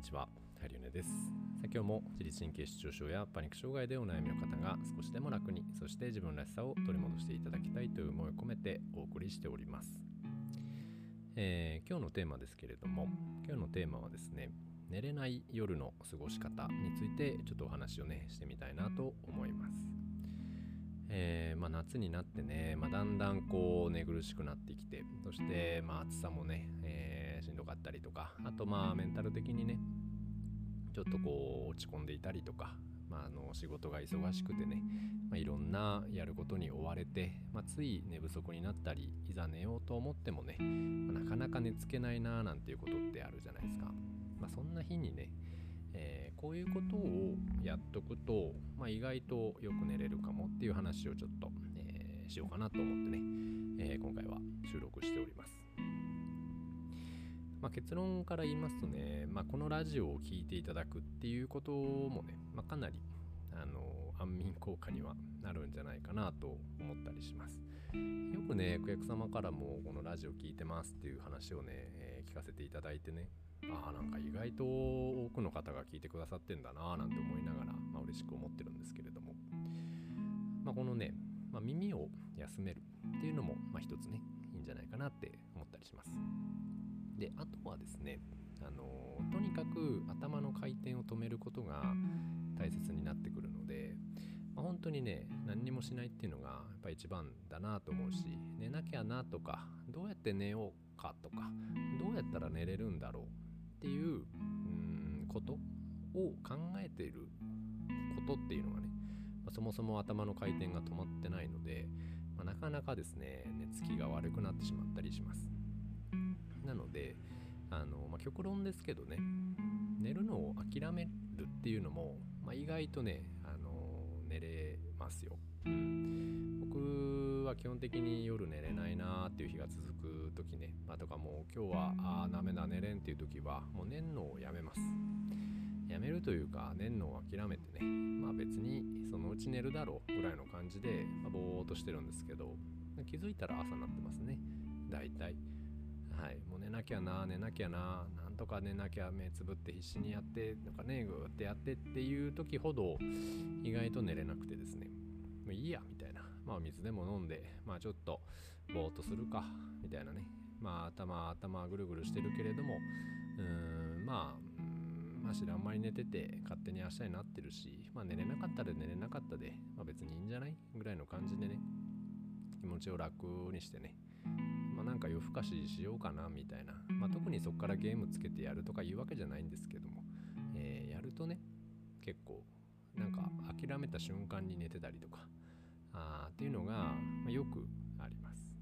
にちは、ハリュネです。さ今日も自律神経失調症やパニック障害でお悩みの方が少しでも楽に、そして自分らしさを取り戻していただきたいという思いを込めてお送りしております。えー、今日のテーマですけれども、今日のテーマはですね、寝れない夜の過ごし方についてちょっとお話をね、してみたいなと思います。えー、まあ、夏になってね、まあ、だんだんこう寝苦しくなってきてそしてまあ暑さもね、えー、しんどかったりとかあとまあメンタル的にねちょっとこう落ち込んでいたりとか、まあ、あの仕事が忙しくてね、まあ、いろんなやることに追われて、まあ、つい寝不足になったりいざ寝ようと思ってもね、まあ、なかなか寝つけないなーなんていうことってあるじゃないですか、まあ、そんな日にねえー、こういうことをやっとくと、ま、意外とよく寝れるかもっていう話をちょっと、えー、しようかなと思ってね、えー、今回は収録しております。まあ、結論から言いますとね、まあ、このラジオを聴いていただくっていうこともね、まあ、かなりあの安眠効果にはなるんじゃないかなと思ったりします。よくね、クヤク様からもこのラジオ聞いてますっていう話をね、えー、聞かせていただいてね、ああなんか意外と多くの方が聞いてくださってんだななんて思いながら、まあ、嬉しく思ってるんですけれども、まあ、このね、まあ、耳を休めるっていうのも、まあ、一つねいいんじゃないかなって思ったりしますであとはですねあのとにかく頭の回転を止めることが大切になってくるので、まあ、本当にね何にもしないっていうのがやっぱ一番だなと思うし寝なきゃなとかどうやって寝ようかとかどうやったら寝れるんだろうっていううんことを考えていることっていうのがね、まあ、そもそも頭の回転が止まってないので、まあ、なかなかですね寝つきが悪くなってしまったりします。なのであの、まあ、極論ですけどね。寝るのを諦めるっていうのも、まあ、意外とねあの寝れますよ、うん、僕は基本的に夜寝れないなっていう日が続く時ね、まあ、とかもう今日はああダメだ寝れんっていう時はもう寝んのをやめます。やめるというか寝んのを諦めてね。まあ別にそのうち寝るだろうぐらいの感じで、まあ、ぼーっとしてるんですけど気づいたら朝になってますね。大体。はい。もう寝なきゃな寝なきゃななんとか寝なきゃ目つぶって必死にやってなんかねぐーってやってっていう時ほど意外と寝れなくてですね。もういいやみたいな。まあ水でも飲んでまあちょっとぼーっとするかみたいなね。まあ頭頭ぐるぐるしてるけれどもうーんまあまあ知らんまり寝てて勝手に明日になってるしまあ寝れなかったら寝れなかったでまあ別にいいんじゃない？ぐらいの感じでね気持ちを楽にしてね、なんか夜更かししようかなみたいな、まあ、特にそこからゲームつけてやるとかいうわけじゃないんですけども、えー、やるとね結構なんか諦めた瞬間に寝てたりとか。あっていうのが、ま、よくあります。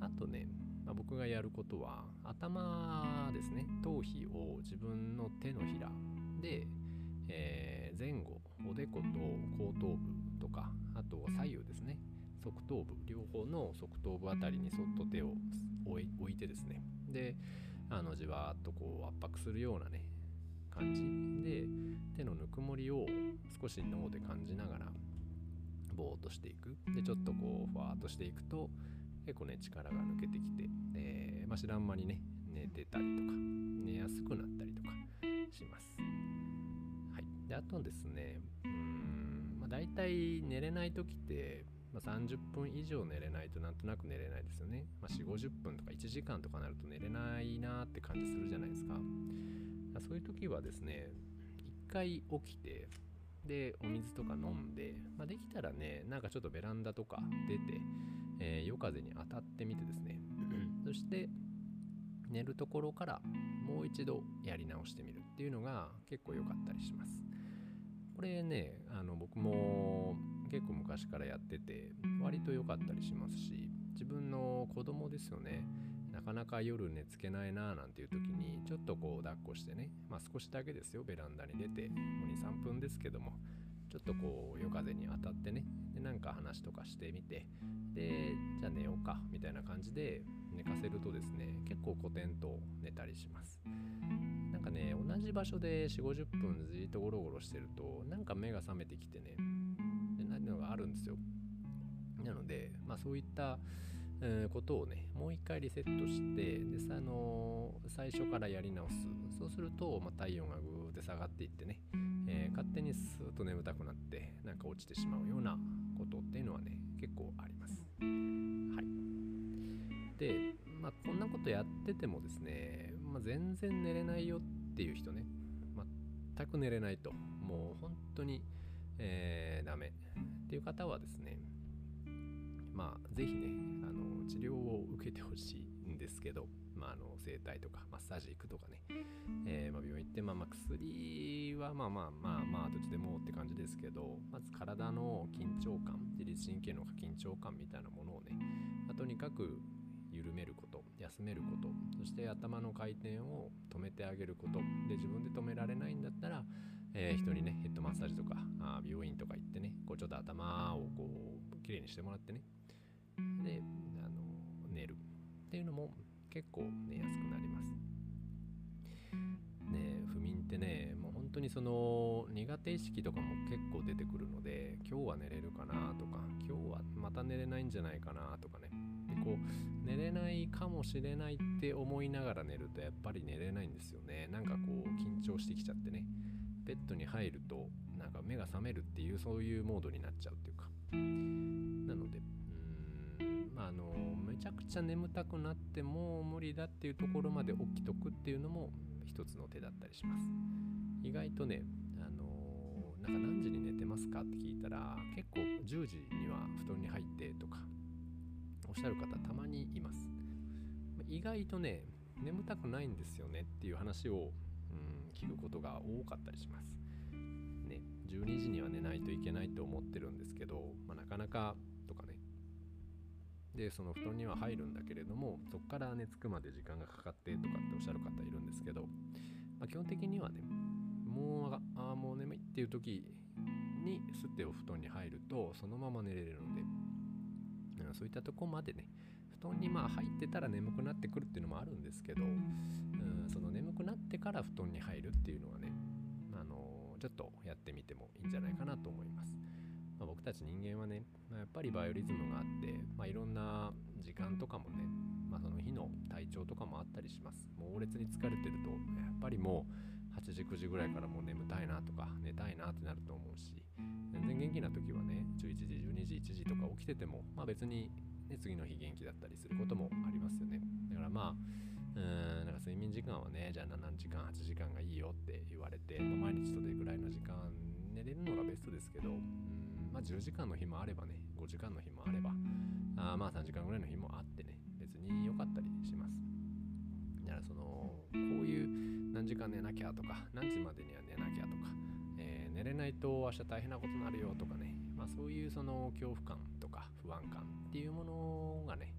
あとね、まあ、僕がやることは頭ですね。頭皮を自分の手のひらで、えー、前後おでこと後頭部とかあと左右ですね。側頭部両方の側頭部あたりにそっと手を置いてですね。であのじわーっとこう圧迫するようなね感じ。で手のぬくもりを少し脳で感じながらぼーっとしていく。でちょっとこうふわーっとしていくと結構ね力が抜けてきて、えー、まあ、知らん間にね寝てたりとか寝やすくなったりとかします。はい。であとですねうん、まあ、大体寝れない時ってまあ、30分以上寝れないとなんとなく寝れないですよね。まあ、4、50分とか1時間とかなると寝れないなって感じするじゃないですか。そういう時はですね、一回起きて、で、お水とか飲んで、まあ、できたらね、なんかちょっとベランダとか出て、えー、夜風に当たってみてですね、そして寝るところからもう一度やり直してみるっていうのが結構良かったりします。これね、あの僕も結構昔からやってて割と良かったりしますし自分の子供ですよね。なかなか夜寝つけないなーなんていう時にちょっとこう抱っこしてねまあ少しだけですよ。ベランダに出てもう23分ですけどもちょっとこう夜風に当たってねでなんか話とかしてみてでじゃあ寝ようかみたいな感じで寝かせるとですね結構コテンと寝たりします。なんかね同じ場所で4 5 0分じっとゴロゴロしてるとなんか目が覚めてきてねなのがあるんですよ。なので、まあ、そういった、ことをねもう一回リセットしてでさ、あのー、最初からやり直す。そうすると、まあ、体温がぐーって下がっていってね、えー、勝手にスーッと眠たくなってなんか落ちてしまうようなことっていうのはね結構あります。はい、で、まあ、こんなことやっててもですね、まあ、全然寝れないよっていう人ね全く寝れないともう本当に、えー、ダメ。っていう方はですねまあ是非ねあの治療を受けてほしいんですけど、まあ、あの整体とかマッサージ行くとかね、えー、ま、病院行って、まあ、まあ薬はまあまあまあまあどっちでもって感じですけどまず体の緊張感自律神経の緊張感みたいなものをね、まあ、とにかく緩めること休めることそして頭の回転を止めてあげることで自分で止められないんだったら、えー、人にねヘッドマッサージとかあ病院とか行ってねこうちょっと頭をこうきれいにしてもらってね。であの寝る。っていうのも結構寝やすくなります。ね不眠ってねもう本当にその苦手意識とかも結構出てくるので今日は寝れるかなとか今日はまた寝れないんじゃないかなとかね。でこう寝れないかもしれないって思いながら寝るとやっぱり寝れないんですよね。なんかこう緊張してきちゃってね。ベッドに入るとなんか目が覚めるっていうそういうモードになっちゃうっていうか。なのでうんまああのめちゃくちゃ眠たくなっても無理だっていうところまで起きとくっていうのも一つの手だったりします。意外とねあのなんか何時に寝てますかって聞いたら結構10時には布団に入ってとかおっしゃる方たまにいます。意外とね眠たくないんですよねっていう話を、聞くことが多かったりします。ね12時には寝ないといけないと思ってるんですけど、まあ、なかなかとかね。でその布団には入るんだけれどもそこから寝つくまで時間がかかってとかっておっしゃる方いるんですけど、まあ、基本的にはねもうああもう眠いっていう時にすってお布団に入るとそのまま寝れるのでそういったとこまでね布団にまあ入ってたら眠くなってくるっていうのもあるんですけど、うん、その眠くなってから布団に入るっていうのはね、あのー、ちょっとやってみてもいいんじゃないかなと思います。まあ、僕たち人間はね、まあ、やっぱりバイオリズムがあって、まあ、いろんな時間とかもね、まあ、その日の体調とかもあったりします。猛烈に疲れてるとやっぱりもう8時9時ぐらいからもう眠たいなとか寝たいなってなると思うし全然元気な時はね11時12時1時とか起きててもまあ別に、ね、次の日元気だったりすることもありますよね。だからまあうんなんか睡眠時間はねじゃあ7時間8時間がいいよって言われて、毎日それぐらいの時間寝れるのがベストですけどうんまあ10時間の日もあればね5時間の日もあればあまあ3時間ぐらいの日もあってね別に良かったりします。だからそのこういう何時間寝なきゃとか何時までには寝なきゃとかえ寝れないと明日大変なことになるよとかね、まあ、そういうその恐怖感不安感っていうものがね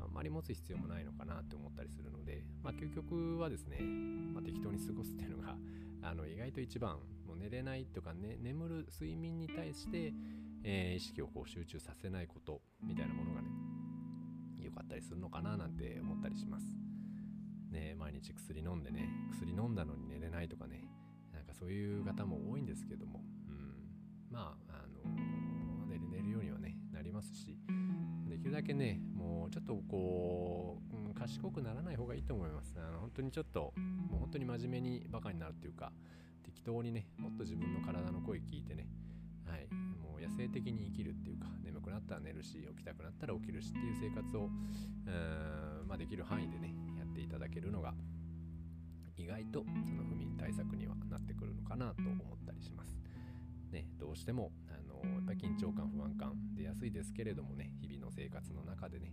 あまり持つ必要もないのかなって思ったりするので、まあ、究極はですね、まあ、適当に過ごすっていうのが あの意外と一番もう寝れないとか、ね、眠る睡眠に対して、えー、意識をこう集中させないことみたいなものがね良かったりするのかななんて思ったりします。ね、毎日薬飲んでね薬飲んだのに寝れないとかねなんかそういう方も多いんですけども、うん、まますしできるだけねもうちょっとこう、うん、賢くならない方がいいと思いますあの本当にちょっともう本当に真面目にバカになるっていうか適当にねもっと自分の体の声聞いてねはい、もう野生的に生きるっていうか眠くなったら寝るし起きたくなったら起きるしっていう生活を、まあ、できる範囲でねやっていただけるのが意外とその不眠対策にはなってくるのかなと思ったりします。ね、どうしてもあのやっぱ緊張感不安感出やすいですけれどもね日々の生活の中でね、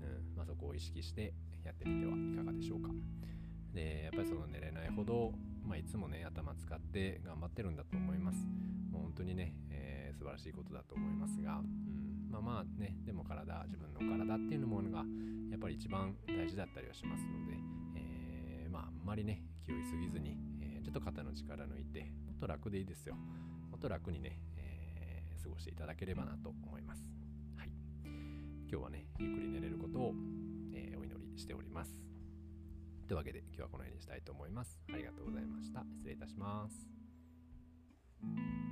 うんまあ、そこを意識してやってみてはいかがでしょうか。でやっぱりその寝れないほど、まあ、いつもね頭使って頑張ってるんだと思います。もう本当にね、えー、素晴らしいことだと思いますが、うん、まあまあねでも体自分の体っていうものがやっぱり一番大事だったりはしますので、えまあ、あんまりね、気負いすぎずに、えー、ちょっと肩の力抜いて、もっと楽でいいですよ。っと楽にね、えー、過ごしていただければなと思います。はい。今日はね、ゆっくり寝れることを、えー、お祈りしております。というわけで、今日はこの辺にしたいと思います。ありがとうございました。失礼いたします。